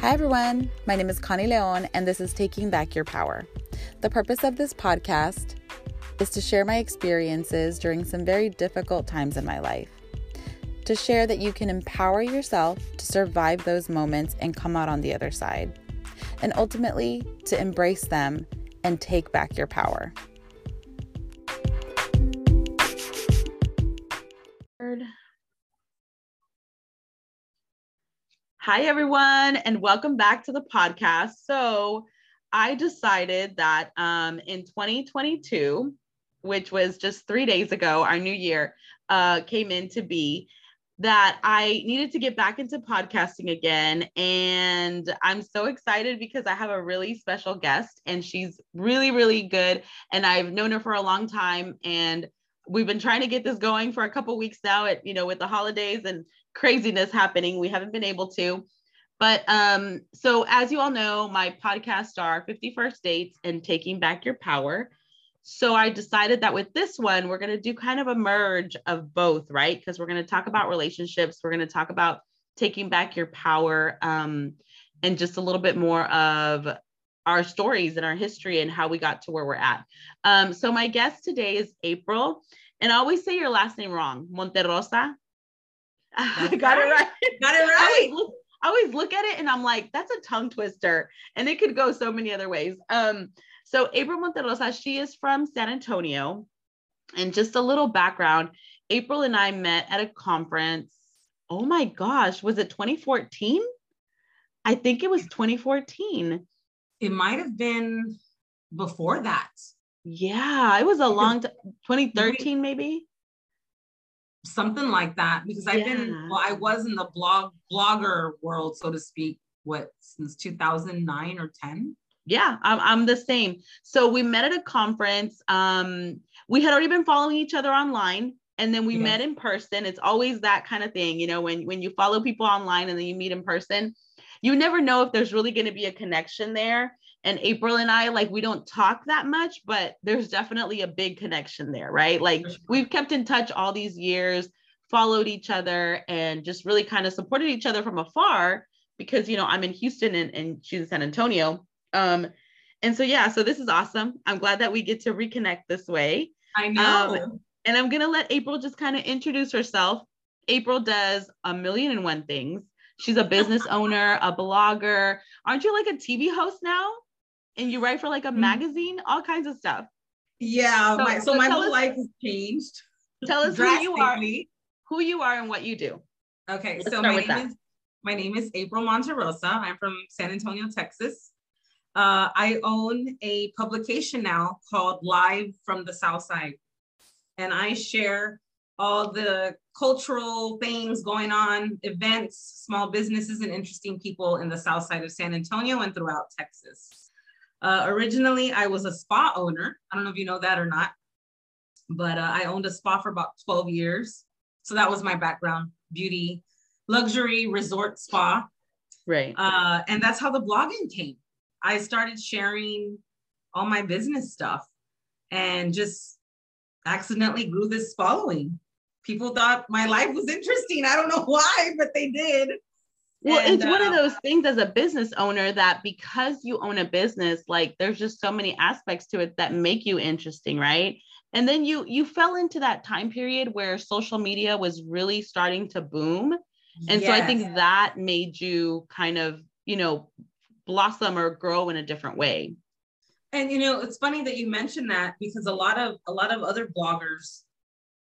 Hi, everyone. My name is Connie Leon, and this is Taking Back Your Power. The purpose of this podcast is to share my experiences during some very difficult times in my life, to share that you can empower yourself to survive those moments and come out on the other side, and ultimately to embrace them and take back your power. Hi, everyone, and welcome back to the podcast. So, I decided that um, in 2022, which was just three days ago, our new year uh, came into be, that I needed to get back into podcasting again. And I'm so excited because I have a really special guest, and she's really, really good. And I've known her for a long time. And we've been trying to get this going for a couple weeks now at you know with the holidays and craziness happening. We haven't been able to. But um, so as you all know, my podcasts are 51st Dates and Taking Back Your Power. So I decided that with this one, we're going to do kind of a merge of both, right? Because we're going to talk about relationships, we're going to talk about taking back your power, um, and just a little bit more of our stories and our history and how we got to where we're at. Um, so my guest today is April, and I always say your last name wrong, Monterrosa. I got right. it right. Got it right. I always, I always look at it and I'm like, that's a tongue twister, and it could go so many other ways. Um, so April Monterrosa, she is from San Antonio, and just a little background: April and I met at a conference. Oh my gosh, was it 2014? I think it was 2014. It might have been before that. Yeah, it was a long time. 2013, maybe something like that because I've yeah. been well, I was in the blog blogger world, so to speak, what since 2009 or 10. Yeah, I'm, I'm the same. So we met at a conference. Um, we had already been following each other online, and then we yes. met in person. It's always that kind of thing, you know, when when you follow people online and then you meet in person, you never know if there's really going to be a connection there and April and I like we don't talk that much, but there's definitely a big connection there, right? Like we've kept in touch all these years, followed each other, and just really kind of supported each other from afar because you know I'm in Houston and, and she's in San Antonio. Um, and so yeah, so this is awesome. I'm glad that we get to reconnect this way. I know. Um, and I'm gonna let April just kind of introduce herself. April does a million and one things. She's a business owner, a blogger. Aren't you like a TV host now? And you write for like a mm-hmm. magazine, all kinds of stuff. Yeah, so, my, so, my whole us, life has changed. Tell us who you are, who you are, and what you do. Okay, Let's so my name that. is my name is April Monterosa. I'm from San Antonio, Texas. Uh, I own a publication now called Live from the South Side, and I share all the cultural things going on, events, small businesses, and interesting people in the South Side of San Antonio and throughout Texas. Uh, originally, I was a spa owner. I don't know if you know that or not, but uh, I owned a spa for about 12 years. So that was my background beauty, luxury resort spa. Right. Uh, and that's how the blogging came. I started sharing all my business stuff and just accidentally grew this following. People thought my life was interesting. I don't know why, but they did. Well, and, it's uh, one of uh, those things as a business owner that because you own a business, like there's just so many aspects to it that make you interesting, right? And then you you fell into that time period where social media was really starting to boom. And yes. so I think that made you kind of, you know, blossom or grow in a different way. And you know, it's funny that you mentioned that because a lot of a lot of other bloggers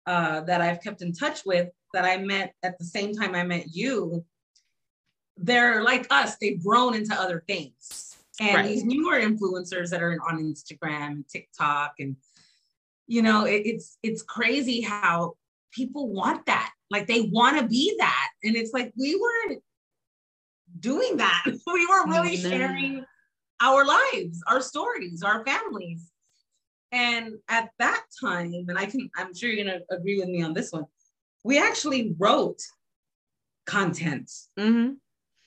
uh, that I've kept in touch with that I met at the same time I met you they're like us, they've grown into other things. And right. these newer influencers that are on Instagram, TikTok, and you know, it, it's it's crazy how people want that. Like they want to be that. And it's like we weren't doing that. we were really oh, sharing our lives, our stories, our families. And at that time, and I can, I'm sure you're gonna agree with me on this one, we actually wrote content. Mm-hmm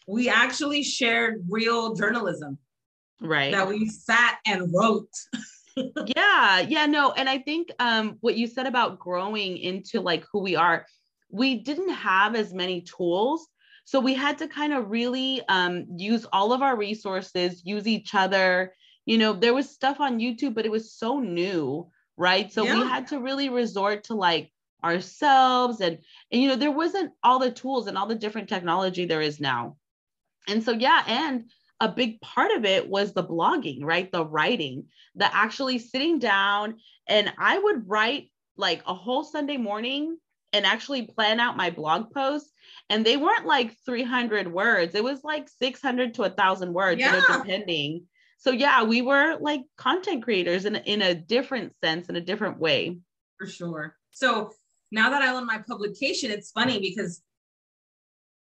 we actually shared real journalism. Right. That we sat and wrote. yeah, yeah, no. And I think um, what you said about growing into like who we are, we didn't have as many tools. So we had to kind of really um, use all of our resources, use each other. You know, there was stuff on YouTube, but it was so new, right? So yeah. we had to really resort to like ourselves and and you know there wasn't all the tools and all the different technology there is now and so yeah and a big part of it was the blogging right? The writing the actually sitting down and i would write like a whole sunday morning and actually plan out my blog posts and they weren't like 300 words. It was like 600 to a thousand words yeah. depending. So yeah we were like content creators in, in a different sense in a different way. For sure. So now that i own my publication it's funny because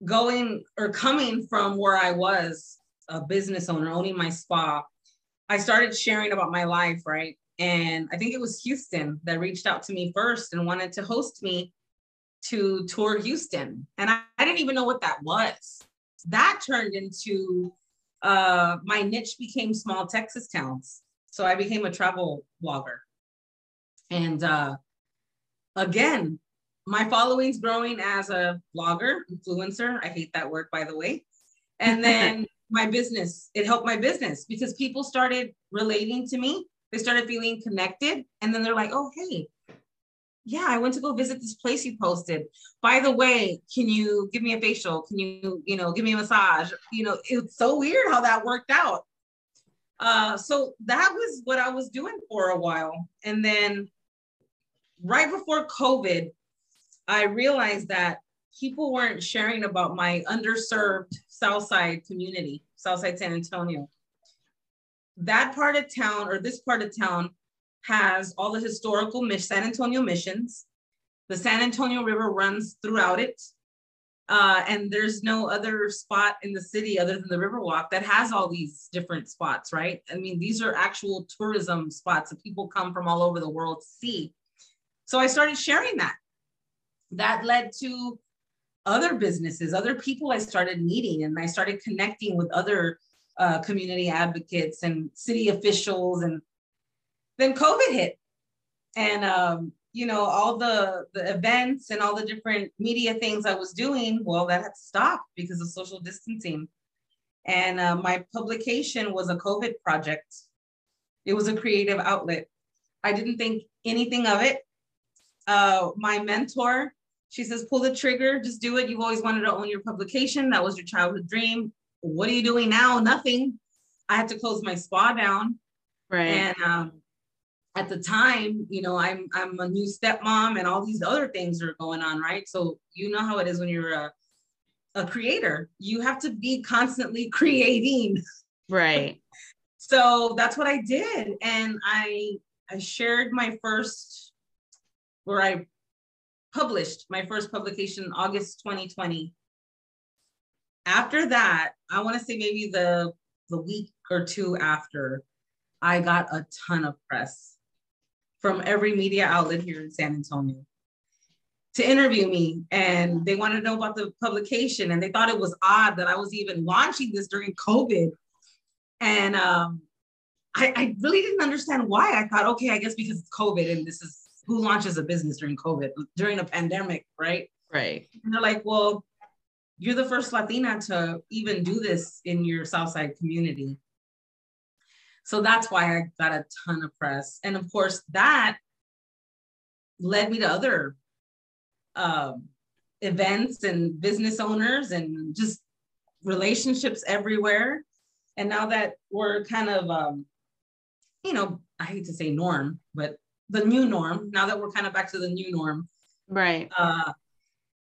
going or coming from where i was a business owner owning my spa i started sharing about my life right and i think it was houston that reached out to me first and wanted to host me to tour Houston. And I, I didn't even know what that was. That turned into uh, my niche became small Texas towns. So I became a travel blogger. And uh, again, my following's growing as a blogger, influencer. I hate that word, by the way. And then my business, it helped my business because people started relating to me. They started feeling connected. And then they're like, oh, hey, yeah, I went to go visit this place you posted. By the way, can you give me a facial? Can you, you know, give me a massage? You know, it's so weird how that worked out. Uh, so that was what I was doing for a while. And then right before COVID, I realized that people weren't sharing about my underserved Southside community, Southside San Antonio. That part of town or this part of town has all the historical San Antonio missions. The San Antonio River runs throughout it. Uh, and there's no other spot in the city other than the Riverwalk that has all these different spots, right? I mean, these are actual tourism spots that people come from all over the world to see. So I started sharing that. That led to other businesses, other people I started meeting, and I started connecting with other uh, community advocates and city officials and then COVID hit. And um, you know, all the the events and all the different media things I was doing, well, that had stopped because of social distancing. And uh, my publication was a COVID project. It was a creative outlet. I didn't think anything of it. Uh, my mentor, she says, pull the trigger, just do it. You've always wanted to own your publication. That was your childhood dream. What are you doing now? Nothing. I had to close my spa down. Right. And um, at the time, you know, I'm I'm a new stepmom and all these other things are going on, right? So you know how it is when you're a a creator. You have to be constantly creating. Right. so that's what I did. And I I shared my first where I published my first publication in August 2020. After that, I want to say maybe the the week or two after, I got a ton of press from every media outlet here in San Antonio to interview me and they wanted to know about the publication and they thought it was odd that I was even launching this during COVID. And um, I, I, really didn't understand why. I thought, okay, I guess because it's COVID and this is who launches a business during COVID, during a pandemic, right? Right. And they're like, well, you're the first Latina to even do this in your Southside community. So that's why I got a ton of press. And of course, that led me to other um, events and business owners and just relationships everywhere. And now that we're kind of, um, you know, I hate to say norm, but the new norm, now that we're kind of back to the new norm. Right. Uh,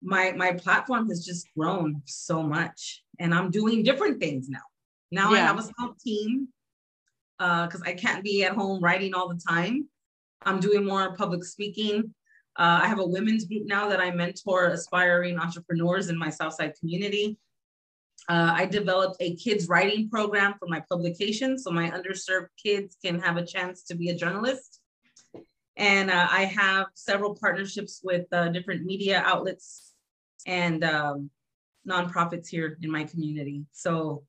my my platform has just grown so much and I'm doing different things now. Now yeah. I have a small team because uh, I can't be at home writing all the time. I'm doing more public speaking. Uh, I have a women's group now that I mentor aspiring entrepreneurs in my Southside community. Uh, I developed a kids writing program for my publication so my underserved kids can have a chance to be a journalist. And uh, I have several partnerships with uh, different media outlets and um, nonprofits here in my community. So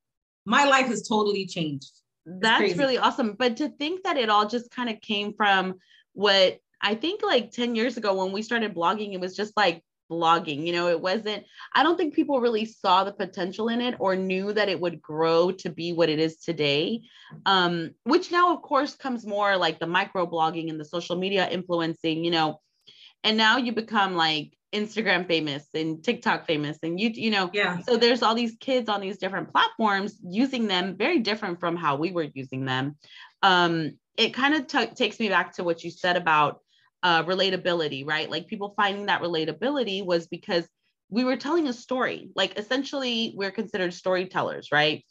my life has totally changed that's really awesome. But to think that it all just kind of came from what I think like 10 years ago when we started blogging, it was just like vlogging. You know, it wasn't, I don't think people really saw the potential in it or knew that it would grow to be what it is today. Um, which now, of course, comes more like the micro blogging and the social media influencing, you know, and now you become like Instagram famous and TikTok famous and you you know yeah so there's all these kids on these different platforms using them very different from how we were using them um it kind of t- takes me back to what you said about uh, relatability right? Like people finding that relatability was because we were telling a story. Like essentially we're considered storytellers right?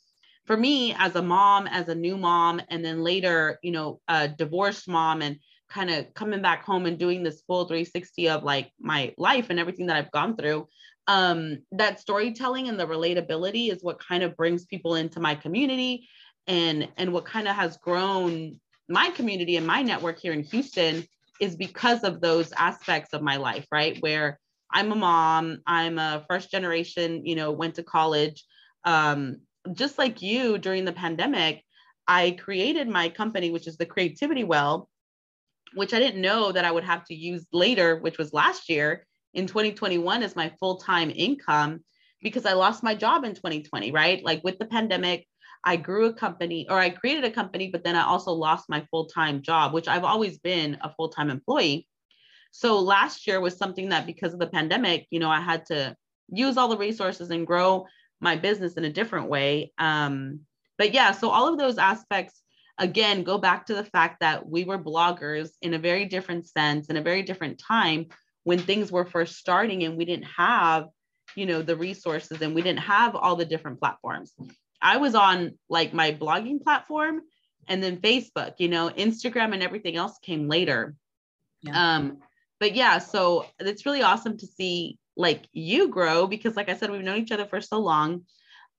For me as a mom as a new mom and then later you know a divorced mom and kind of coming back home and doing this full 360 of like my life and everything that I've gone through, um, that storytelling and the relatability is what kind of brings people into my community and and what kind of has grown my community and my network here in Houston is because of those aspects of my life, right? Where I'm a mom, I'm a first generation, you know, went to college. Um, just like you during the pandemic, I created my company, which is the Creativity Well, which I didn't know that I would have to use later, which was last year in 2021 as my full time income because I lost my job in 2020, right? Like with the pandemic, I grew a company or I created a company, but then I also lost my full time job, which I've always been a full time employee. So last year was something that because of the pandemic, you know, I had to use all the resources and grow my business in a different way. Um, but yeah, so all of those aspects again go back to the fact that we were bloggers in a very different sense in a very different time when things were first starting and we didn't have you know the resources and we didn't have all the different platforms i was on like my blogging platform and then facebook you know instagram and everything else came later yeah. um but yeah so it's really awesome to see like you grow because like i said we've known each other for so long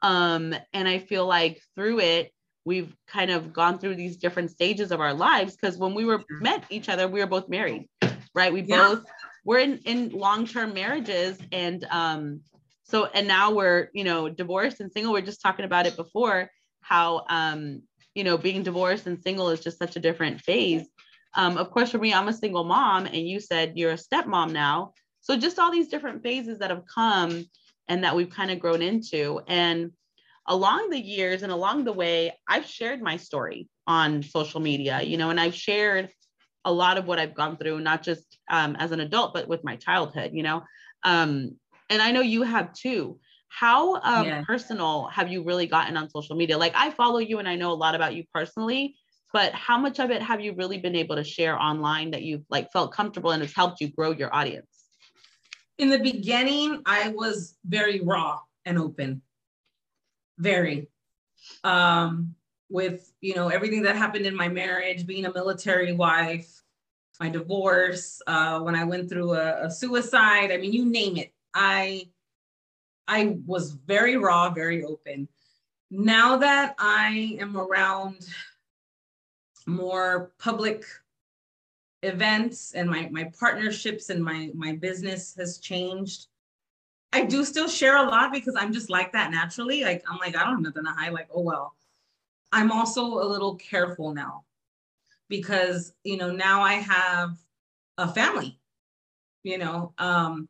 um and i feel like through it we've kind of gone through these different stages of our lives because when we were met each other we were both married right we yeah. both we're in, in long-term marriages and um so and now we're you know divorced and single. We're just talking about it before how um you know being divorced and single is just such a different phase. Um of course for me i'm a single mom and you said you're a stepmom now. So just all these different phases that have come and that we've kind of grown into. And along the years and along the way, I've shared my story on social media, you know, and I've shared a lot of what I've gone through, not just um, as an adult, but with my childhood, you know. Um, and I know you have too. How um, yeah. personal have you really gotten on social media? Like I follow you and I know a lot about you personally, but how much of it have you really been able to share online that you've like felt comfortable and has helped you grow your audience? In the beginning, I was very raw and open very um with you know everything that happened in my marriage being a military wife my divorce uh when i went through a, a suicide i mean you name it i i was very raw very open now that i am around more public events and my my partnerships and my my business has changed I do still share a lot because I'm just like that naturally. Like I'm like, I don't have nothing to hide. Like, oh well. I'm also a little careful now because you know now I have a family. You know, um,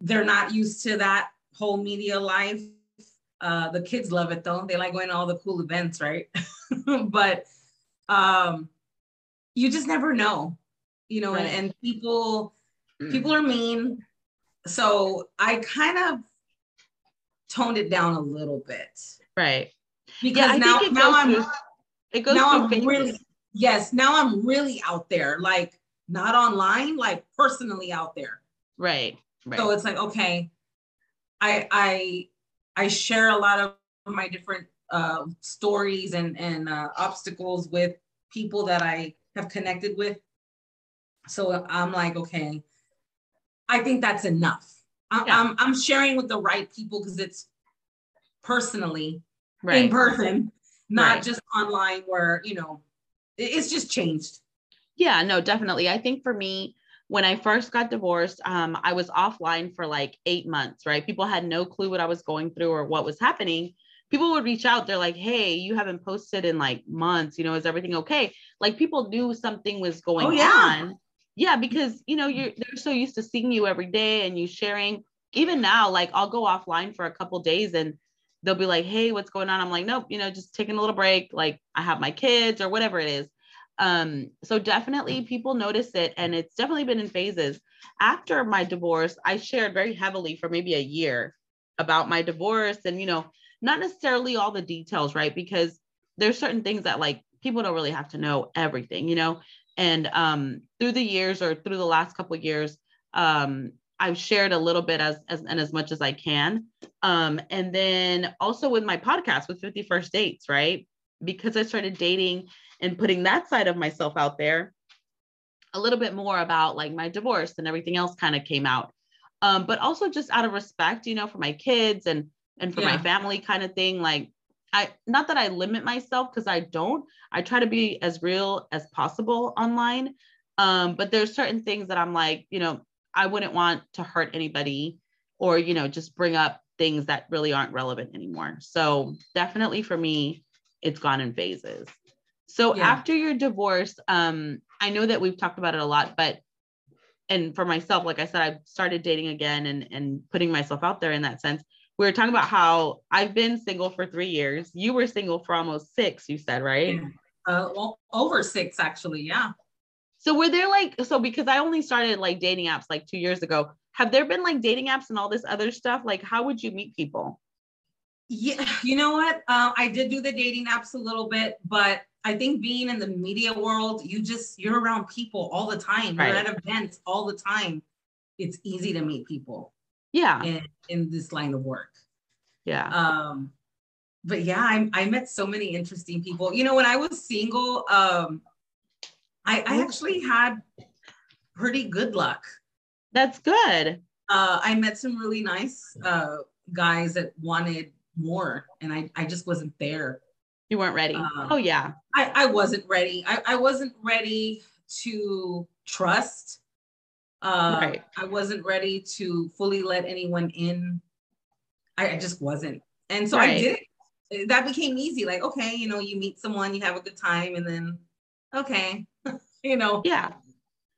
they're not used to that whole media life. Uh, the kids love it though. They like going to all the cool events, right? but um, you just never know, you know, right. and, and people mm. people are mean so I kind of toned it down a little bit. Right. Because yeah, now, now I'm through, it goes now I'm phases. really yes, now I'm really out there, like not online, like personally out there. Right. Right. So it's like, okay, I I I share a lot of my different uh, stories and and uh, obstacles with people that I have connected with. So I'm like, okay, I think that's enough. I'm, yeah. I'm, I'm sharing with the right people because it's personally right. in person, not right. just online where, you know, it's just changed. Yeah, no, definitely. I think for me, when I first got divorced, um, I was offline for like eight months, right? People had no clue what I was going through or what was happening. People would reach out, they're like, hey, you haven't posted in like months, you know, is everything okay? Like people knew something was going oh, yeah. on yeah because you know you're they're so used to seeing you every day and you sharing even now like i'll go offline for a couple days and they'll be like hey what's going on i'm like nope you know just taking a little break like i have my kids or whatever it is um so definitely people notice it and it's definitely been in phases after my divorce i shared very heavily for maybe a year about my divorce and you know not necessarily all the details right because there's certain things that like people don't really have to know everything you know and um, through the years or through the last couple of years, um, I've shared a little bit as, as and as much as I can. Um, and then also with my podcast with 51st Dates, right? Because I started dating and putting that side of myself out there, a little bit more about like my divorce and everything else kind of came out. Um, but also just out of respect, you know, for my kids and and for yeah. my family kind of thing. Like I not that I limit myself because I don't. I try to be as real as possible online. Um, but there's certain things that I'm like, you know, I wouldn't want to hurt anybody or, you know, just bring up things that really aren't relevant anymore. So definitely for me, it's gone in phases. So yeah. after your divorce, um, I know that we've talked about it a lot, but and for myself, like I said, I started dating again and and putting myself out there in that sense we were talking about how I've been single for three years. You were single for almost six, you said, right? Uh, well, over six, actually. Yeah. So were there like, so because I only started like dating apps like two years ago, have there been like dating apps and all this other stuff? Like, how would you meet people? Yeah, you know what? Uh, I did do the dating apps a little bit, but I think being in the media world, you just, you're around people all the time. Right. You're at events all the time. It's easy to meet people yeah in, in this line of work yeah um but yeah I, I met so many interesting people you know when i was single um i i actually had pretty good luck that's good uh i met some really nice uh guys that wanted more and i i just wasn't there you weren't ready um, oh yeah i i wasn't ready i i wasn't ready to trust uh, right. I wasn't ready to fully let anyone in. I, I just wasn't. And so right. I did it. That became easy. Like, okay, you know, you meet someone, you have a good time, and then, okay, you know. Yeah.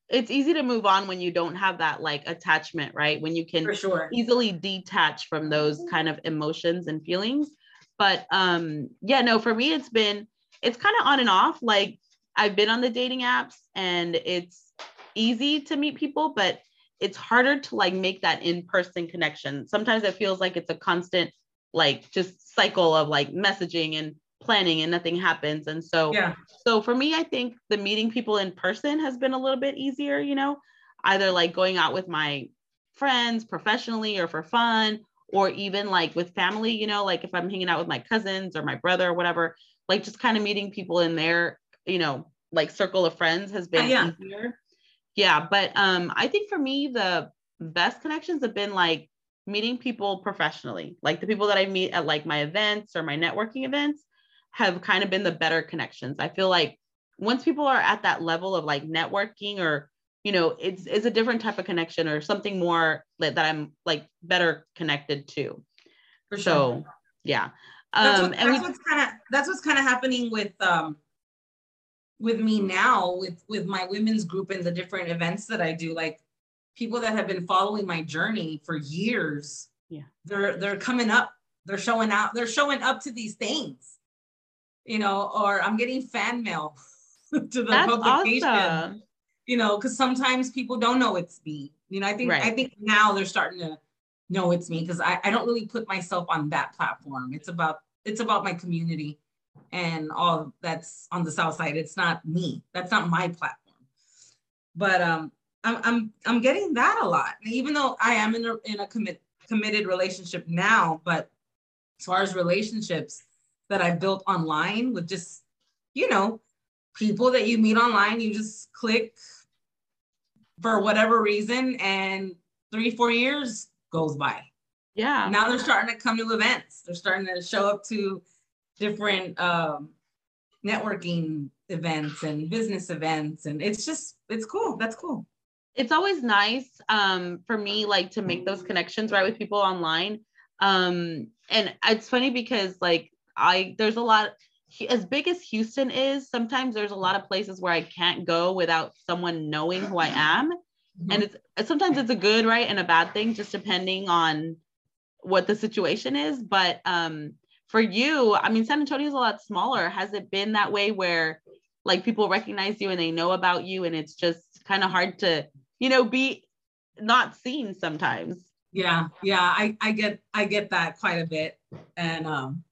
It's easy to move on when you don't have that like attachment, right? When you can For sure. easily detach from those kind of emotions and feelings. But um, yeah, no, for me, it's been, it's kind of on and off. Like, I've been on the dating apps and it's easy to meet people, but it's harder to like make that in-person connection. Sometimes it feels like it's a constant like just cycle of like messaging and planning and nothing happens. And so yeah. so for me, I think the meeting people in person has been a little bit easier, you know, either like going out with my friends professionally or for fun or even like with family, you know, like if I'm hanging out with my cousins or my brother or whatever, like just kind of meeting people in their, you know, like circle of friends has been yeah. easier yeah but um i think for me the best connections have been like meeting people professionally like the people that i meet at like my events or my networking events have kind of been the better connections. I feel like once people are at that level of like networking or you know it's it's a different type of connection or something more that, that i'm like better connected to. For sure. so yeah. That's, um, what, that's we, what's kind of that's what's kind of happening with um with me now with with my women's group and the different events that I do. Like people that have been following my journey for years yeah. they're they're coming up. They're showing out they're showing up to these things you know or I'm getting fan mail to the That's publication awesome. you know because sometimes people don't know it's me you know I think right. I think now they're starting to know it's me because I, I don't really put myself on that platform it's about it's about my community and all that's on the south side. It's not me. That's not my platform. But um, I'm I'm I'm getting that a lot. even though I am in a in a commit committed relationship now, but as far as relationships that I built online with just you know people that you meet online, you just click for whatever reason, and three four years goes by. Yeah. Now they're starting to come to events. They're starting to show up to different um, networking events and business events and it's just it's cool that's cool it's always nice um, for me like to make those connections right with people online um, and it's funny because like i there's a lot as big as Houston is, sometimes there's a lot of places where I can't go without someone knowing who I am. Mm-hmm. And it's sometimes it's a good, right, and a bad thing, just depending on what the situation is. But um, for you, I mean, San Antonio is a lot smaller. Has it been that way where like people recognize you and they know about you, and it's just kind of hard to, you know, be not seen sometimes? Yeah, yeah, I I get I get that quite a bit, and um,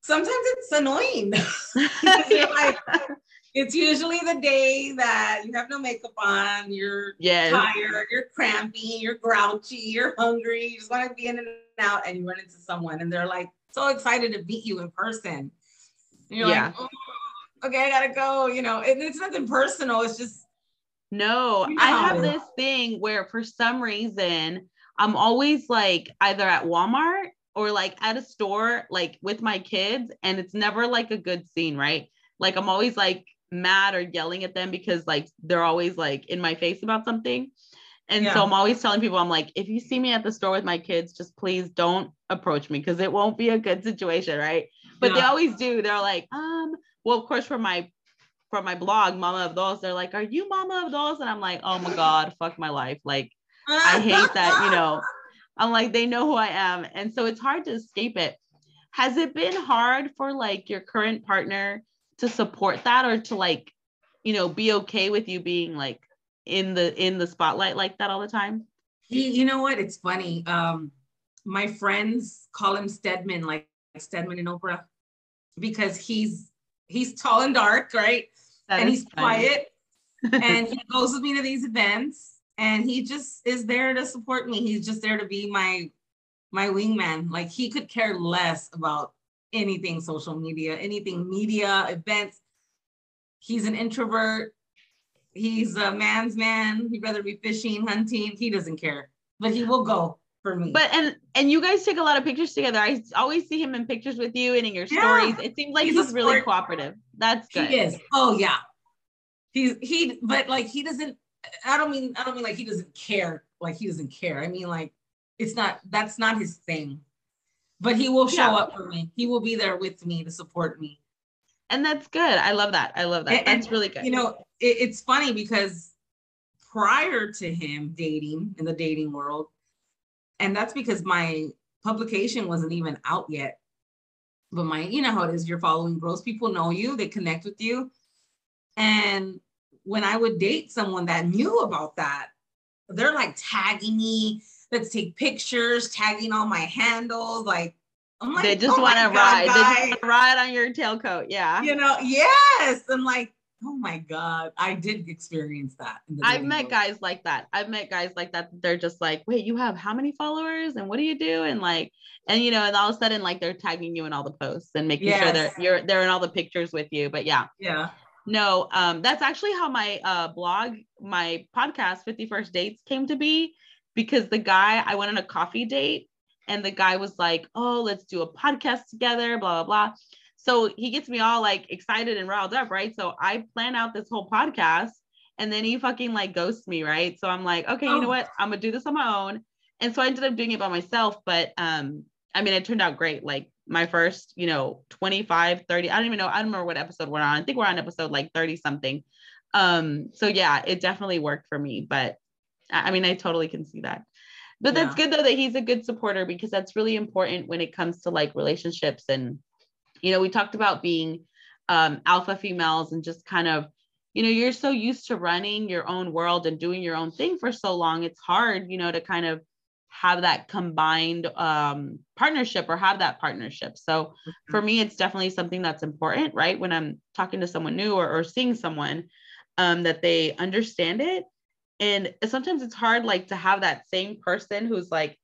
sometimes it's annoying. like, it's usually the day that you have no makeup on, you're yes. tired, you're crampy, you're grouchy, you're hungry, you just want to be in and out, and you run into someone and they're like so excited to meet you in person. And you're yeah. like, oh, okay, I gotta go. You know, and it's nothing personal, it's just no, you know. I have this thing where for some reason I'm always like either at Walmart or like at a store, like with my kids, and it's never like a good scene, right? Like I'm always like mad or yelling at them because like they're always like in my face about something. And yeah. so I'm always telling people, I'm like, if you see me at the store with my kids, just please don't approach me because it won't be a good situation, right? But yeah. they always do. They're like, um, well, of course, for my for my blog, Mama of Those, they're like, Are you Mama of Those? And I'm like, oh my God, fuck my life. Like, I hate that, you know. I'm like, they know who I am. And so it's hard to escape it. Has it been hard for like your current partner to support that or to like you know be okay with you being like in the in the spotlight like that all the time you know what it's funny um my friends call him stedman like stedman in oprah because he's he's tall and dark right that and he's funny. quiet and he goes with me to these events and he just is there to support me he's just there to be my my wingman like he could care less about anything social media, anything media, events. He's an introvert. He's a man's man. He'd rather be fishing, hunting. He doesn't care, but he will go for me. But and and you guys take a lot of pictures together. I always see him in pictures with you and in your stories. It seems like he's, he's really cooperative. That's good. He is. Oh yeah. He's he, but like he doesn't. I don't mean I don't mean like he doesn't care. Like he doesn't care. I mean like it's not. That's not his thing but he will show yeah. up for me. He will be there with me to support me. And that's good. I love that. I love that. And, that's really good. You know, it, it's funny because prior to him dating in the dating world, and that's because my publication wasn't even out yet. But my, you know how it is, you're following gross. People know you, they connect with you. And when I would date someone that knew about that, they're like tagging me, let's take pictures, tagging all my handles. Like, I'm like, oh they just oh want to ride. Guy. They just ride on your tailcoat. Yeah. You know, yes. I'm like, oh my God. I did experience that. I've met world. guys like that. I've met guys like that. They're just like, wait, you have how many followers? And what do you do? And like, and you know, and all of a sudden, like they're tagging you in all the posts and making yes. sure they're you're they're in all the pictures with you. But yeah. Yeah. No, um, that's actually how my uh blog, my podcast, 51st Dates came to be because the guy, I went on a coffee date and the guy was like, oh, let's do a podcast together, blah, blah, blah. So he gets me all like excited and riled up, right? So I plan out this whole podcast and then he fucking like ghosts me, right? So I'm like, okay, you know oh. what? I'm gonna do this on my own. And so I ended up doing it by myself, but um, I mean, it turned out great. Like my first, you know, 25, 30, I don't even know, I don't remember what episode we're on. I think we're on episode like 30 something. Um, so yeah, it definitely worked for me, but I mean, I totally can see that. But that's yeah. good though that he's a good supporter because that's really important when it comes to like relationships. And, you know, we talked about being um, alpha females and just kind of, you know, you're so used to running your own world and doing your own thing for so long. It's hard, you know, to kind of have that combined um, partnership or have that partnership. So mm-hmm. for me, it's definitely something that's important, right? When I'm talking to someone new or, or seeing someone, um, that they understand it and sometimes it's hard like to have that same person who's like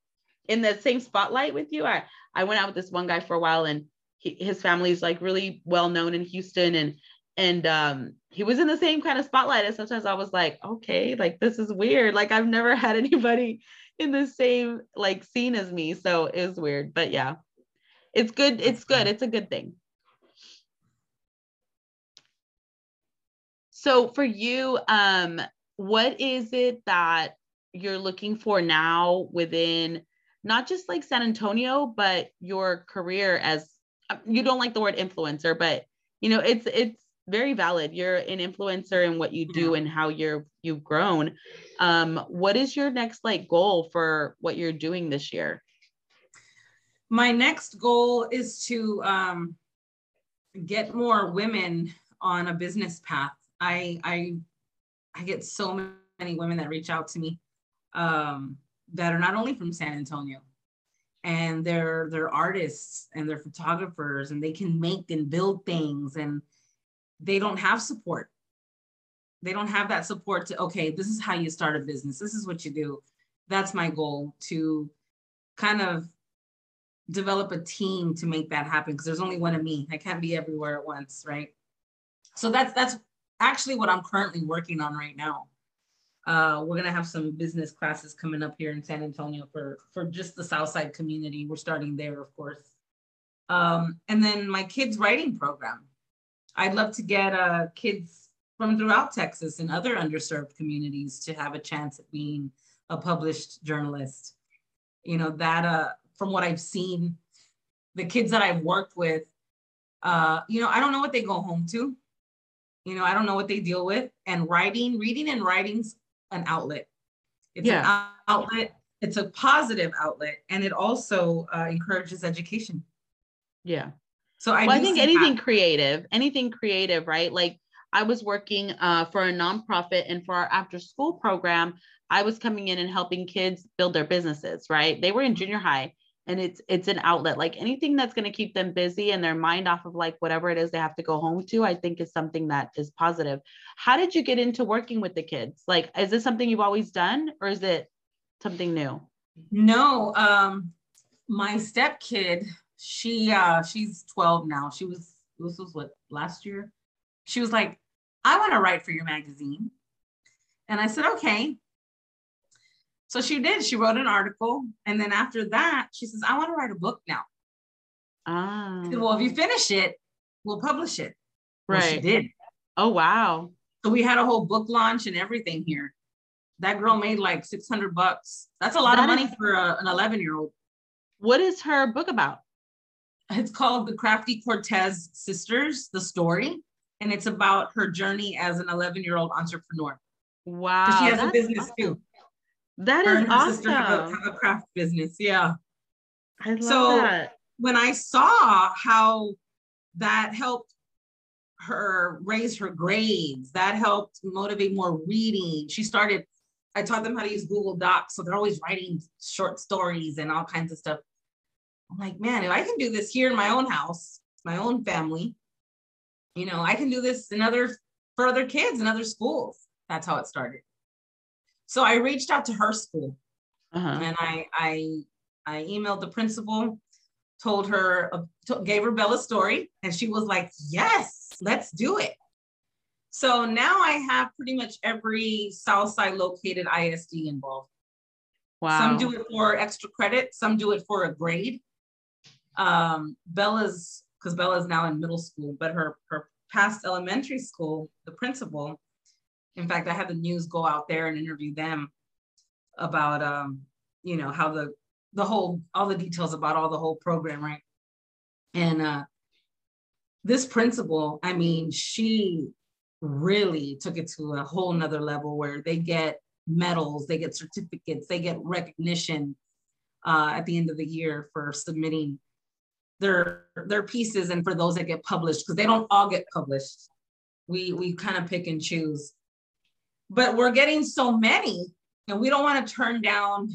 in the same spotlight with you i i went out with this one guy for a while and he, his family's like really well known in houston and and um he was in the same kind of spotlight and sometimes i was like okay like this is weird like i've never had anybody in the same like scene as me so it was weird but yeah. It's good it's good it's a good thing. So for you um what is it that you're looking for now within not just like San Antonio, but your career as you don't like the word influencer, but you know, it's it's very valid. You're an influencer in what you do yeah. and how you're you've grown. Um, what is your next like goal for what you're doing this year? My next goal is to um, get more women on a business path. I I I get so many women that reach out to me um, that are not only from San Antonio, and they're they're artists and they're photographers and they can make and build things and they don't have support. They don't have that support to okay this is how you start a business. This is what you do. That's my goal to kind of develop a team to make that happen because there's only one of me. I can't be everywhere at once right? So that's that's actually what i'm currently working on right now. Uh, we're gonna have some business classes coming up here in san antonio for for just the south side community. We're starting there of course. Um, and then my kids writing program i'd love to get uh, kids from throughout Texas and other underserved communities to have a chance at being a published journalist. You know, that uh, from what I've seen, the kids that I've worked with, uh, you know, I don't know what they go home to. You know, I don't know what they deal with. And writing, reading and writing's an outlet. It's yeah. an outlet. It's a positive outlet, and it also uh, encourages education. Yeah. So I, well, I think anything that. creative, anything creative, right? Like I was working uh, for a nonprofit, and for our after school program, I was coming in and helping kids build their businesses. Right? They were in junior high, and it's it's an outlet. Like anything that's going to keep them busy and their mind off of like whatever it is they have to go home to. I think is something that is positive. How did you get into working with the kids? Like, is this something you've always done, or is it something new? No, um, my step kid, she uh, she's 12 now. She was this was what last year. She was like, I want to write for your magazine. And I said, okay. So she did. She wrote an article. And then after that, she says, I want to write a book now. Ah. Said, well, if you finish it, we'll publish it. Right. Well, she did. Oh, wow. So we had a whole book launch and everything here. That girl made like 600 bucks. That's a lot that of money is, for a, an 11 year old. What is her book about? It's called The Crafty Cortez Sisters, the story and it's about her journey as an 11 year old entrepreneur. Wow. She has a business awesome. too. That her is awesome. Have a, have a, craft business. Yeah. I love so that. when I saw how that helped her raise her grades, that helped motivate more reading. She started, I taught them how to use Google Docs. So they're always writing short stories and all kinds of stuff. I'm like, man, if I can do this here in my own house, my own family, you know, I can do this in other for other kids in other schools. That's how it started. So I reached out to her school uh-huh. and I, I, I emailed the principal, told her, uh, gave her Bella's story, and she was like, yes, let's do it. So now I have pretty much every Southside located ISD involved. Wow. Some do it for extra credit, some do it for a grade. Um, Bella's because Bella is now in middle school, but her her past elementary school, the principal, in fact, I had the news go out there and interview them about um, you know, how the the whole all the details about all the whole program, right? And uh this principal, I mean, she really took it to a whole nother level where they get medals, they get certificates, they get recognition uh, at the end of the year for submitting their their pieces and for those that get published because they don't all get published. We we kind of pick and choose. But we're getting so many and we don't want to turn down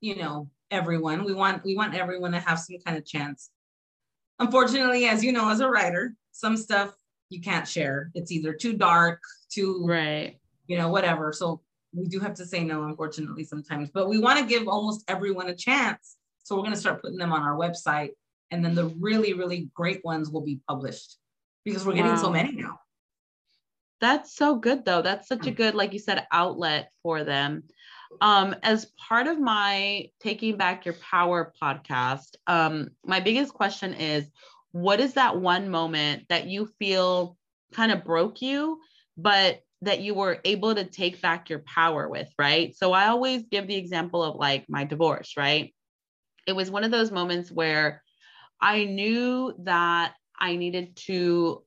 you know everyone. We want we want everyone to have some kind of chance. Unfortunately as you know as a writer some stuff you can't share. It's either too dark too right. you know whatever. So we do have to say no unfortunately sometimes. But we want to give almost everyone a chance. So we're going to start putting them on our website and then the really really great ones will be published because we're getting wow. so many now. That's so good though. That's such a good like you said outlet for them. Um as part of my taking back your power podcast um my biggest question is what is that one moment that you feel kind of broke you but that you were able to take back your power with right? So i always give the example of like my divorce right? It was one of those moments where I knew that I needed to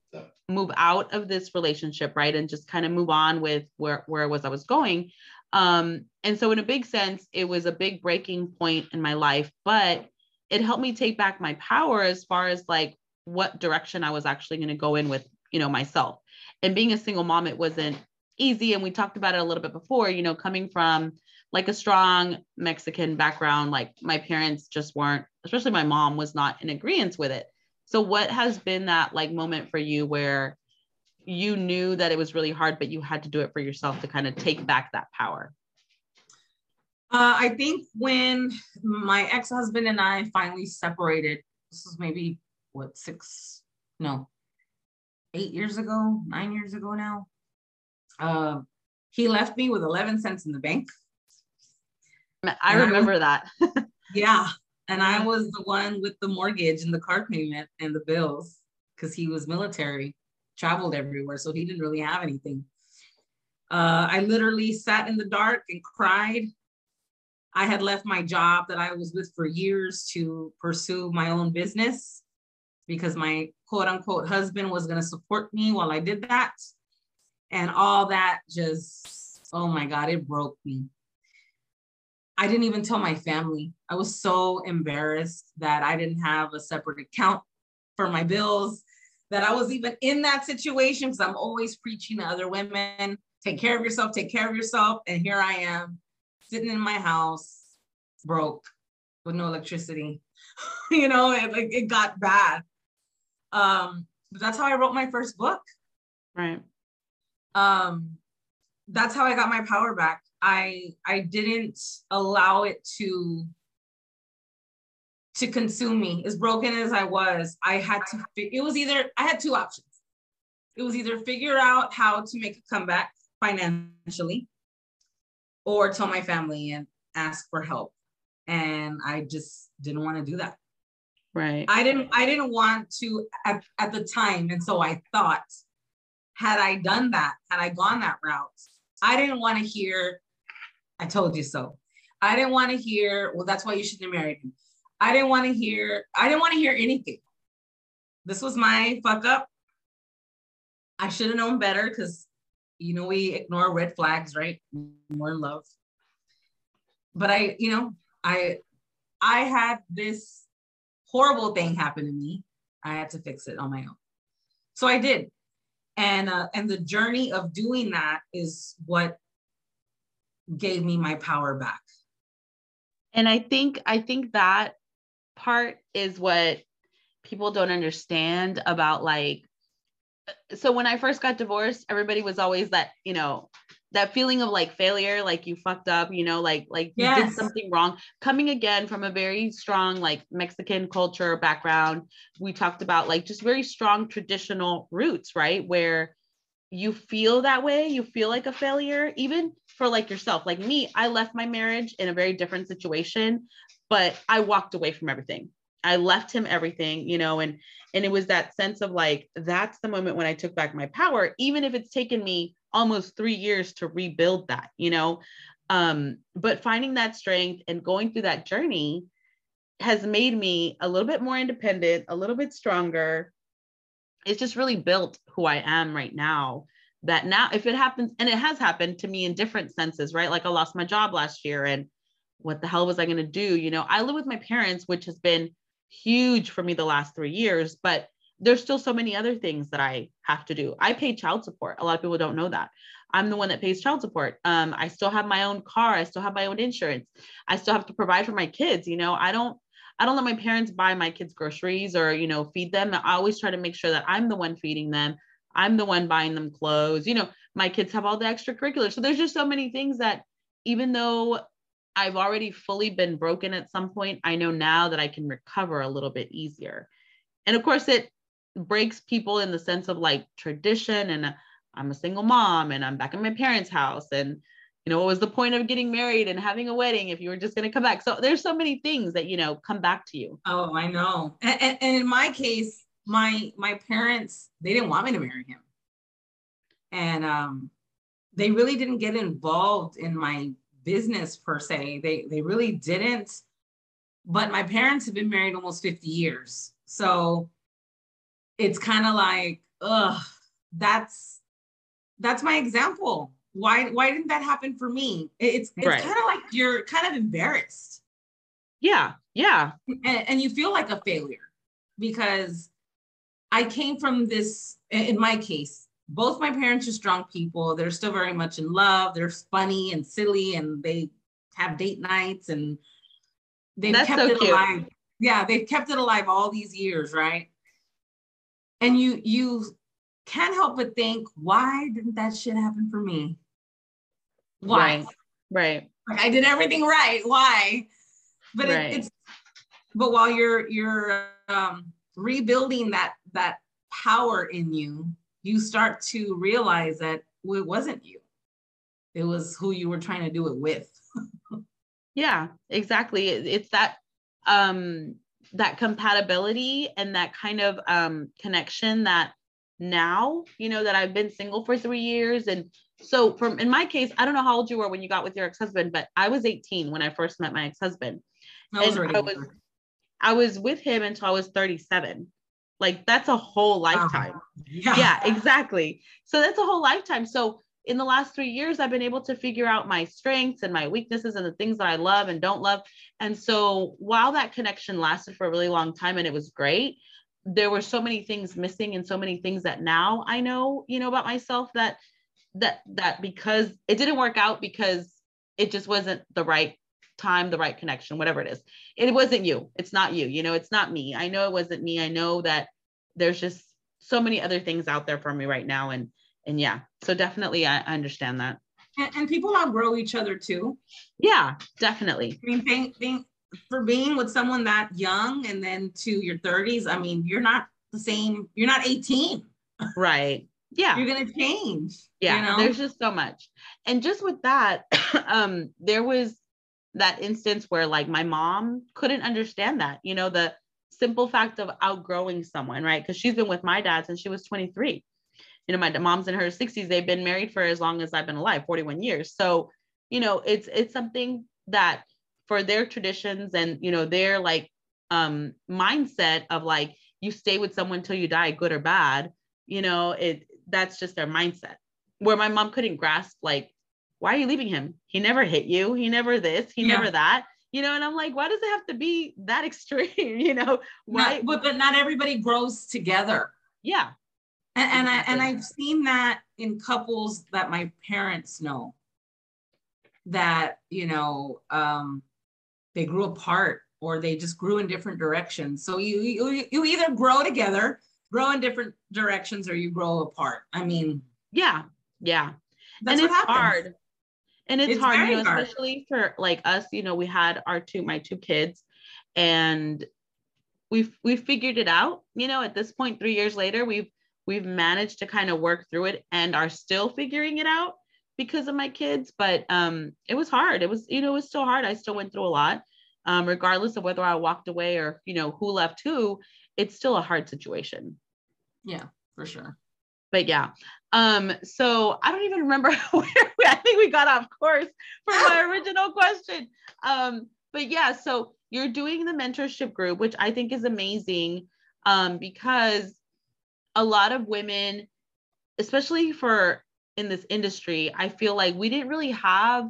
move out of this relationship, right? And just kind of move on with where, where it was I was going. Um, and so in a big sense, it was a big breaking point in my life, but it helped me take back my power as far as like what direction I was actually going to go in with, you know, myself. And being a single mom, it wasn't easy. And we talked about it a little bit before, you know, coming from like a strong Mexican background, like my parents just weren't, especially my mom was not in agreement with it. So what has been that like moment for you where you knew that it was really hard, but you had to do it for yourself to kind of take back that power? Uh, I think when my ex-husband and I finally separated, this was maybe what six, no, eight years ago, nine years ago now. Uh, he left me with 11 cents in the bank. I remember that. yeah. And I was the one with the mortgage and the car payment and the bills because he was military, traveled everywhere. So he didn't really have anything. Uh, I literally sat in the dark and cried. I had left my job that I was with for years to pursue my own business because my quote unquote husband was going to support me while I did that. And all that just, oh my God, it broke me. I didn't even tell my family. I was so embarrassed that I didn't have a separate account for my bills, that I was even in that situation because I'm always preaching to other women take care of yourself, take care of yourself. And here I am sitting in my house, broke with no electricity. you know, it, like it got bad. Um, but that's how I wrote my first book. Right. Um, that's how I got my power back. I I didn't allow it to to consume me. As broken as I was, I had to. It was either I had two options. It was either figure out how to make a comeback financially, or tell my family and ask for help. And I just didn't want to do that. Right. I didn't I didn't want to at, at the time. And so I thought, had I done that, had I gone that route, I didn't want to hear, I told you so. I didn't want to hear, well, that's why you shouldn't have married him. I didn't want to hear, I didn't want to hear anything. This was my fuck up. I should have known better because you know we ignore red flags, right? More love. But I, you know, I I had this horrible thing happened to me. I had to fix it on my own. So I did. And uh, and the journey of doing that is what gave me my power back. And I think I think that part is what people don't understand about like so when I first got divorced, everybody was always that, you know, that feeling of like failure like you fucked up you know like like yes. you did something wrong coming again from a very strong like mexican culture background we talked about like just very strong traditional roots right where you feel that way you feel like a failure even for like yourself like me i left my marriage in a very different situation but i walked away from everything i left him everything you know and and it was that sense of like that's the moment when i took back my power even if it's taken me almost three years to rebuild that, you know? Um, but finding that strength and going through that journey has made me a little bit more independent, a little bit stronger. It's just really built who I am right now. That now, if it happens, and it has happened to me in different senses, right? Like I lost my job last year, and what the hell was I going to do? You know, I live with my parents, which has been huge for me the last three years, but there's still so many other things that I have to do. I pay child support. A lot of people don't know that. I'm the one that pays child support. Um, I still have my own car. I still have my own insurance. I still have to provide for my kids. You know, I don't I don't let my parents buy my kids groceries or, you know, feed them. I always try to make sure that I'm the one feeding them. I'm the one buying them clothes. You know, my kids have all the extracurriculars. So there's just so many things that even though I've already fully been broken at some point, I know now that I can recover a little bit easier. And of course, it breaks people in the sense of like tradition and I'm a single mom and I'm back in my parents' house and you know what was the point of getting married and having a wedding if you were just going to come back? So there's so many things that you know come back to you. Oh i know. And, and, and in my case my my parents they didn't want me to marry him. And um they really didn't get involved in my business per se. They they really didn't. But my parents have been married almost 50 years. So it's kind of like, ugh, that's that's my example. Why why didn't that happen for me? It's it's right. kind of like you're kind of embarrassed. Yeah, yeah. And, and you feel like a failure because I came from this, in my case, both my parents are strong people. They're still very much in love. They're funny and silly and they have date nights and they've That's kept so it cute. alive. Yeah, they've kept it alive all these years, right? And you you can't help but think, why didn't that shit happen for me? Why? Right. right. Like I did everything right. Why? But right. it, it's but while you're you're um, rebuilding that that power in you, you start to realize that well, it wasn't you. It was who you were trying to do it with. yeah, exactly. It's that um that compatibility and that kind of um connection that now, you know, that I've been single for three years. And so from in my case, I don't know how old you were when you got with your ex-husband, but I was 18 when I first met my ex-husband. I was, I was, I was with him until I was 37. Like that's a whole lifetime. Yeah. yeah, exactly. So that's a whole lifetime. So in the last three years, I've been able to figure out my strengths and my weaknesses and the things that I love and don't love. And so while that connection lasted for a really long time and it was great, there were so many things missing and so many things that now I know, you know, about myself that that that because it didn't work out because it just wasn't the right time, the right connection, whatever it is. It wasn't you. It's not you. You know, it's not me. I know it wasn't me. I know that there's just so many other things out there for me right now. And and yeah, so definitely I, understand that. And, and, people outgrow each other too. Yeah, definitely. I mean, being, being, for being with someone that young and then to your 30s, I mean, you're not the same, you're not 18. Right. Yeah. You're gonna change. Yeah, you know? there's just so much. And just with that, um, there was that instance where like my mom couldn't understand that, you know, the simple fact of outgrowing someone, right? Because she's been with my dad since she was 23. You know, my mom's in her 60s. They've been married for as long as I've been alive, 41 years. So, you know, it's it's something that for their traditions and you know their like um mindset of like you stay with someone till you die, good or bad, you know, it that's just their mindset. Where my mom couldn't grasp like why are you leaving him? He never hit you. He never this. He yeah. never that. You know, and I'm like, why does it have to be that extreme? you know, why? Not, but but not everybody grows together. Yeah. And, and I and I've seen that in couples that my parents know. That you know, um, they grew apart or they just grew in different directions. So you you you either grow together, grow in different directions, or you grow apart. I mean, yeah, yeah. That's and it's hard and it's, it's hard, you know, hard. especially for like us. You know, we had our two, my two kids, and we've we've figured it out. You know, at this point, three years later, we've we've managed to kind of work through it and are still figuring it out because of my kids. But um, it was hard. It was, you know, it was still hard. I still went through a lot, um, regardless of whether I walked away or you know who left who. It's still a hard situation. Yeah, for sure but yeah. Um, so I don't even remember where we, I think we got off course from my original question. Um, but yeah, so you're doing the mentorship group, which I think is amazing um, because a lot of women, especially for in this industry, I feel like we didn't really have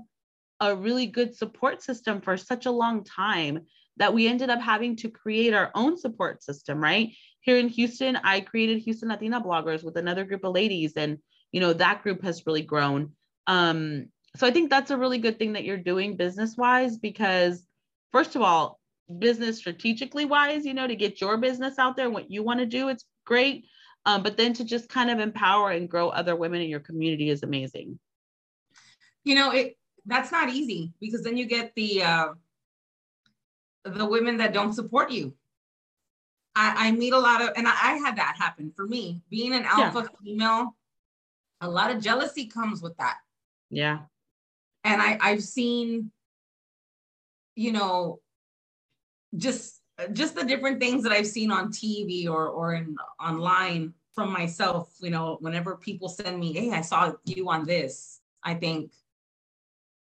a really good support system for such a long time that we ended up having to create our own support system, right? Here in Houston, I created Houston Latina bloggers with another group of ladies, and you know that group has really grown. Um, so I think that's a really good thing that you're doing business wise because, first of all, business strategically wise, you know, to get your business out there, what you want to do, it's great. Um, but then to just kind of empower and grow other women in your community is amazing. You know, it that's not easy because then you get the uh, the women that don't support you. I, I meet a lot of, and I, I, had that happen for me. Being an alpha yeah. female, a lot of jealousy comes with that. Yeah. And I, I've seen, you know, just just the different things that I've seen on TV or or in online from myself, you know, whenever people send me, hey, I saw you on this, I think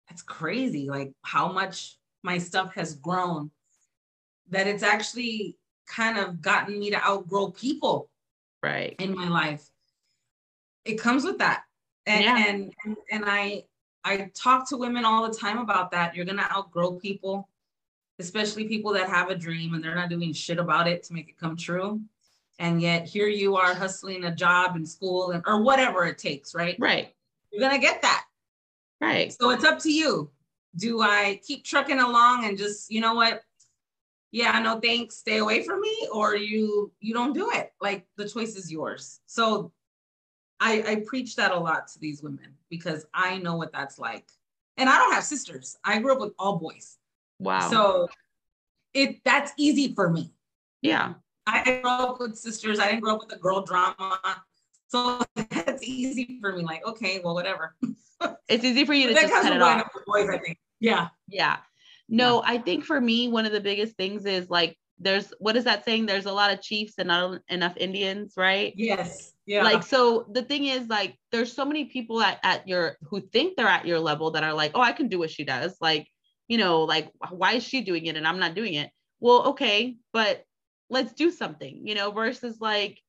that's crazy. Like how much my stuff has grown that it's actually kind of gotten me to outgrow people right in my life. It comes with that. And yeah. and, and and I I talk to women all the time about that. You're gonna outgrow people, especially people that have a dream and they're not doing shit about it to make it come true. And yet here you are hustling a job in school and or whatever it takes, right? Right. You're gonna get that. Right. So it's up to you. Do I keep trucking along and just, you know what? Yeah, no thanks, stay away from me, or you you don't do it. Like the choice is yours. So I, I preach that a lot to these women because I know what that's like. And I don't have sisters. I grew up with all boys. Wow. So it that's easy for me. Yeah. I grew up with sisters. I didn't grow up with the girl drama. So that's easy for me. Like, okay, well, whatever. It's easy for you to just cut it off. Boys, I think. Yeah. Yeah. No, yeah. I think for me, one of the biggest things is like there's what is that saying? There's a lot of chiefs and not enough Indians, right? Yes. Yeah. Like so the thing is like there's so many people at, at your who think they're at your level that are like, oh, I can do what she does. Like, you know, like why is she doing it and I'm not doing it? Well, okay, but let's do something, you know, versus like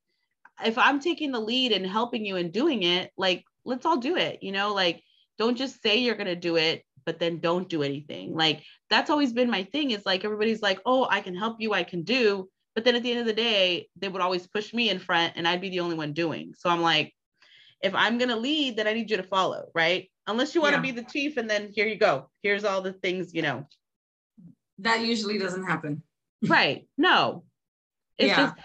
if I'm taking the lead and helping you and doing it, like let's all do it, you know, like don't just say you're gonna do it but then don't do anything. Like that's always been my thing. Is like everybody's like, oh, I can help you, I can do. But then at the end of the day, they would always push me in front and I'd be the only one doing. So I'm like, if I'm gonna lead, then I need you to follow, right? Unless you want to yeah. be the chief, and then here you go. Here's all the things, you know. That usually doesn't happen. right. No. It's yeah. just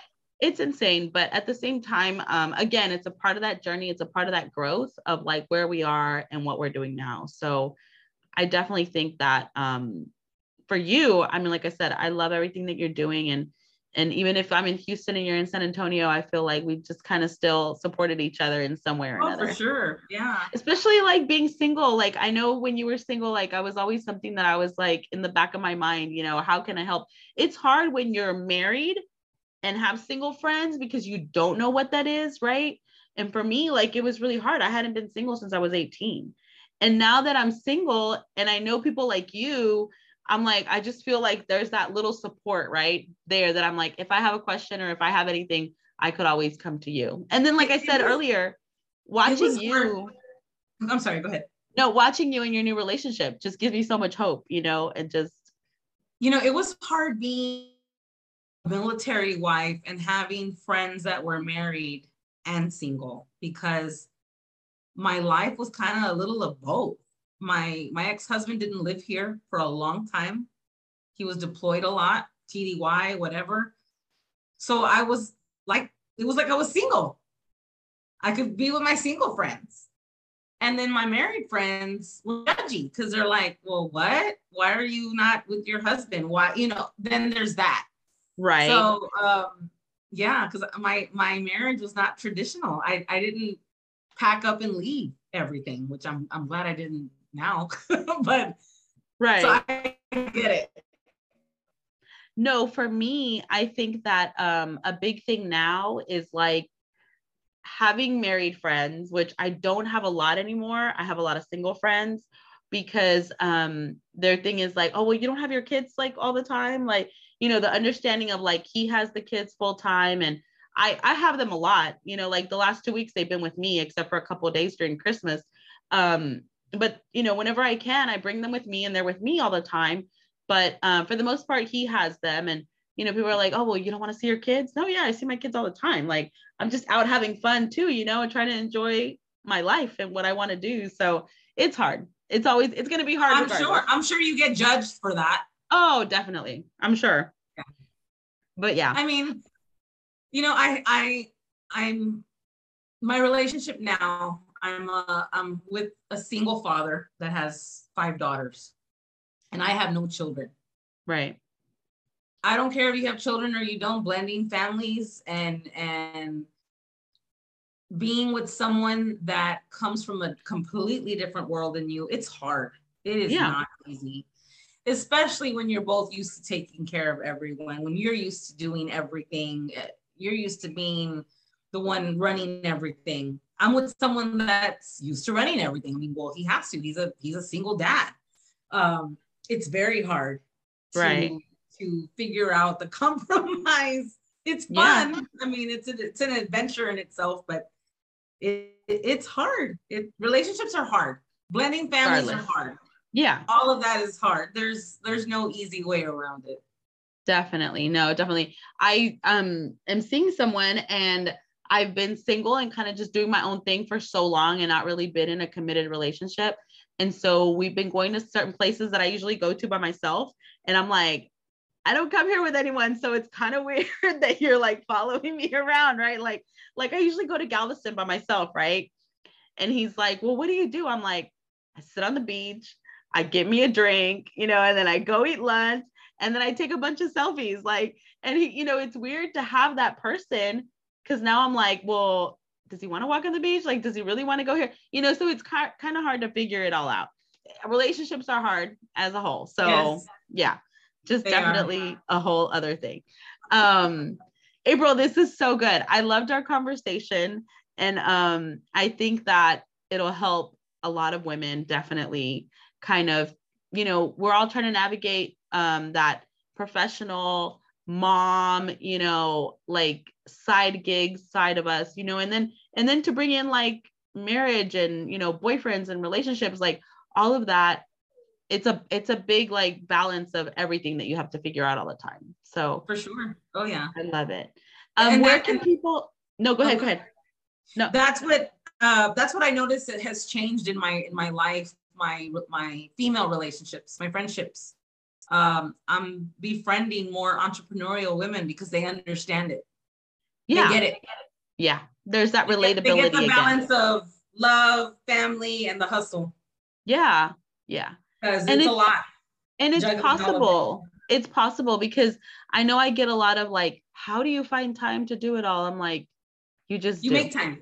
it's insane but at the same time um, again it's a part of that journey it's a part of that growth of like where we are and what we're doing now so I definitely think that um, for you, I mean, like I said, I love everything that you're doing. And and even if I'm in Houston and you're in San Antonio, I feel like we've just kind of still supported each other in some way or oh, another. For sure. Yeah. Especially like being single. Like I know when you were single, like I was always something that I was like in the back of my mind, you know, how can I help? It's hard when you're married and have single friends because you don't know what that is, right? And for me, like it was really hard. I hadn't been single since I was 18. And now that I'm single and I know people like you, I'm like, I just feel like there's that little support right there that I'm like, if I have a question or if I have anything, I could always come to you. And then, like I said earlier, watching you. I'm sorry, go ahead. No, watching you in your new relationship just gives me so much hope, you know, and just. You know, it was hard being a military wife and having friends that were married and single because my life was kind of a little of both. My my ex-husband didn't live here for a long time. He was deployed a lot, TDY, whatever. So I was like, it was like I was single. I could be with my single friends. And then my married friends were judgy because they're like, well, what? Why are you not with your husband? Why, you know, then there's that. Right. So um, yeah, because my my marriage was not traditional. I, I didn't pack up and leave everything, which I'm I'm glad I didn't now. but right. So I get it. No, for me, I think that um, a big thing now is like having married friends, which I don't have a lot anymore. I have a lot of single friends because um, their thing is like, oh, well, you don't have your kids like all the time. Like, you know, the understanding of like he has the kids full time and I I have them a lot. You know, like the last two weeks they've been with me, except for a couple of days during Christmas. Um, but you know, whenever I can, I bring them with me, and they're with me all the time. But um, for the most part, he has them, and you know, people are like, "Oh, well, you don't want to see your kids?" No, yeah, I see my kids all the time. Like I'm just out having fun too, you know, and trying to enjoy my life and what I want to do. So it's hard. It's always it's going to be hard. I'm regardless. sure. I'm sure you get judged for that. Oh, definitely. I'm sure. Yeah. But yeah. I mean, you know, I I I'm my relationship now. I'm uh, I'm with a single father that has five daughters, and I have no children. Right. I don't care if you have children or you don't. Blending families and and being with someone that comes from a completely different world than you, it's hard. It is yeah. not easy especially when you're both used to taking care of everyone, when you're used to doing everything eh, you're used to being the one running everything. I'm with someone that's used to running everything. I mean, well, he has to. He's a he's a single dad. Um, it's very hard to, right. to figure out the compromise. It's fun. Yeah. I mean, it's a, it's an adventure in itself, but it, it it's hard. It relationships are hard. Blending families are hard. Yeah. All of that is hard. There's there's no easy way around it. Definitely. No, definitely. I um am seeing someone and I've been single and kind of just doing my own thing for so long and not really been in a committed relationship. And so we've been going to certain places that I usually go to by myself. And I'm like, I don't come here with anyone. So it's kind of weird that you're like following me around, right? Like, like I usually go to Galveston by myself, right? And he's like, Well, what do you do? I'm like, I sit on the beach, I get me a drink, you know, and then I go eat lunch and then I take a bunch of selfies. Like, and he, you know, it's weird to have that person because now I'm like, well, does he want to walk on the beach? Like, does he really want to go here? You know, so it's kind of hard to figure it all out. Relationships are hard as a whole. So yes. yeah, just they definitely are. a whole other thing. Um, April, this is so good. I loved our conversation. And um, I think that it'll help a lot of women definitely kind of, you know, we're all trying to navigate um, that professional mom, you know, like side gigs side of us, you know, and then and then to bring in like marriage and you know boyfriends and relationships, like all of that. It's a it's a big like balance of everything that you have to figure out all the time. So for sure. Oh yeah. I love it. Um, and where that, can people no go ahead, go ahead. No, that's what uh that's what I noticed that has changed in my in my life, my my female relationships, my friendships um, I'm befriending more entrepreneurial women because they understand it. Yeah. They get it. Yeah. There's that relatability. They get, the balance again. of love, family, and the hustle. Yeah. Yeah. Because it's, it's, a lot. And it's possible. It's possible because I know I get a lot of like, how do you find time to do it all? I'm like, you just you do. make time.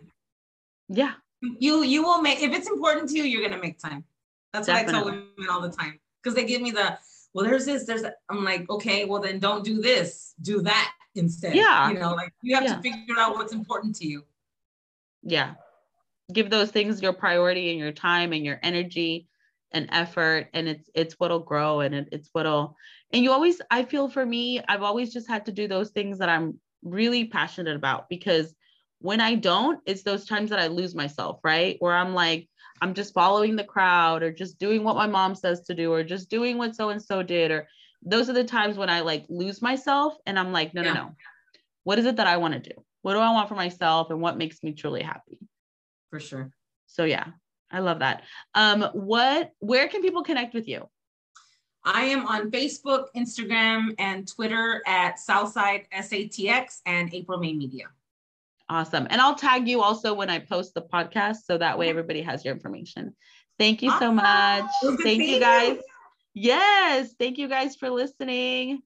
Yeah. You you will make if it's important to you, you're gonna make time. That's Definitely. what I tell women all the time. Because they give me the well, there's this, there's that. I'm like, okay, well then don't do this, do that instead. Yeah. You know, like you have yeah. to figure out what's important to you. Yeah. Give those things your priority and your time and your energy and effort. And it's it's what'll grow and it, it's what'll and you always I feel for me, I've always just had to do those things that I'm really passionate about because when I don't, it's those times that I lose myself, right? Where I'm like, I'm just following the crowd or just doing what my mom says to do or just doing what so and so did or those are the times when I like lose myself and I'm like no yeah. no. No what is it that I want to do? What do I want for myself and what makes me truly happy? For sure. So yeah I love that. Um what where can people connect with you? I am on Facebook Instagram and Twitter at Southside SATX and April May Media Awesome. And I'll tag you also when I post the podcast so that way everybody has your information. Thank you so much. Thank you guys. Yes. Thank you guys for listening.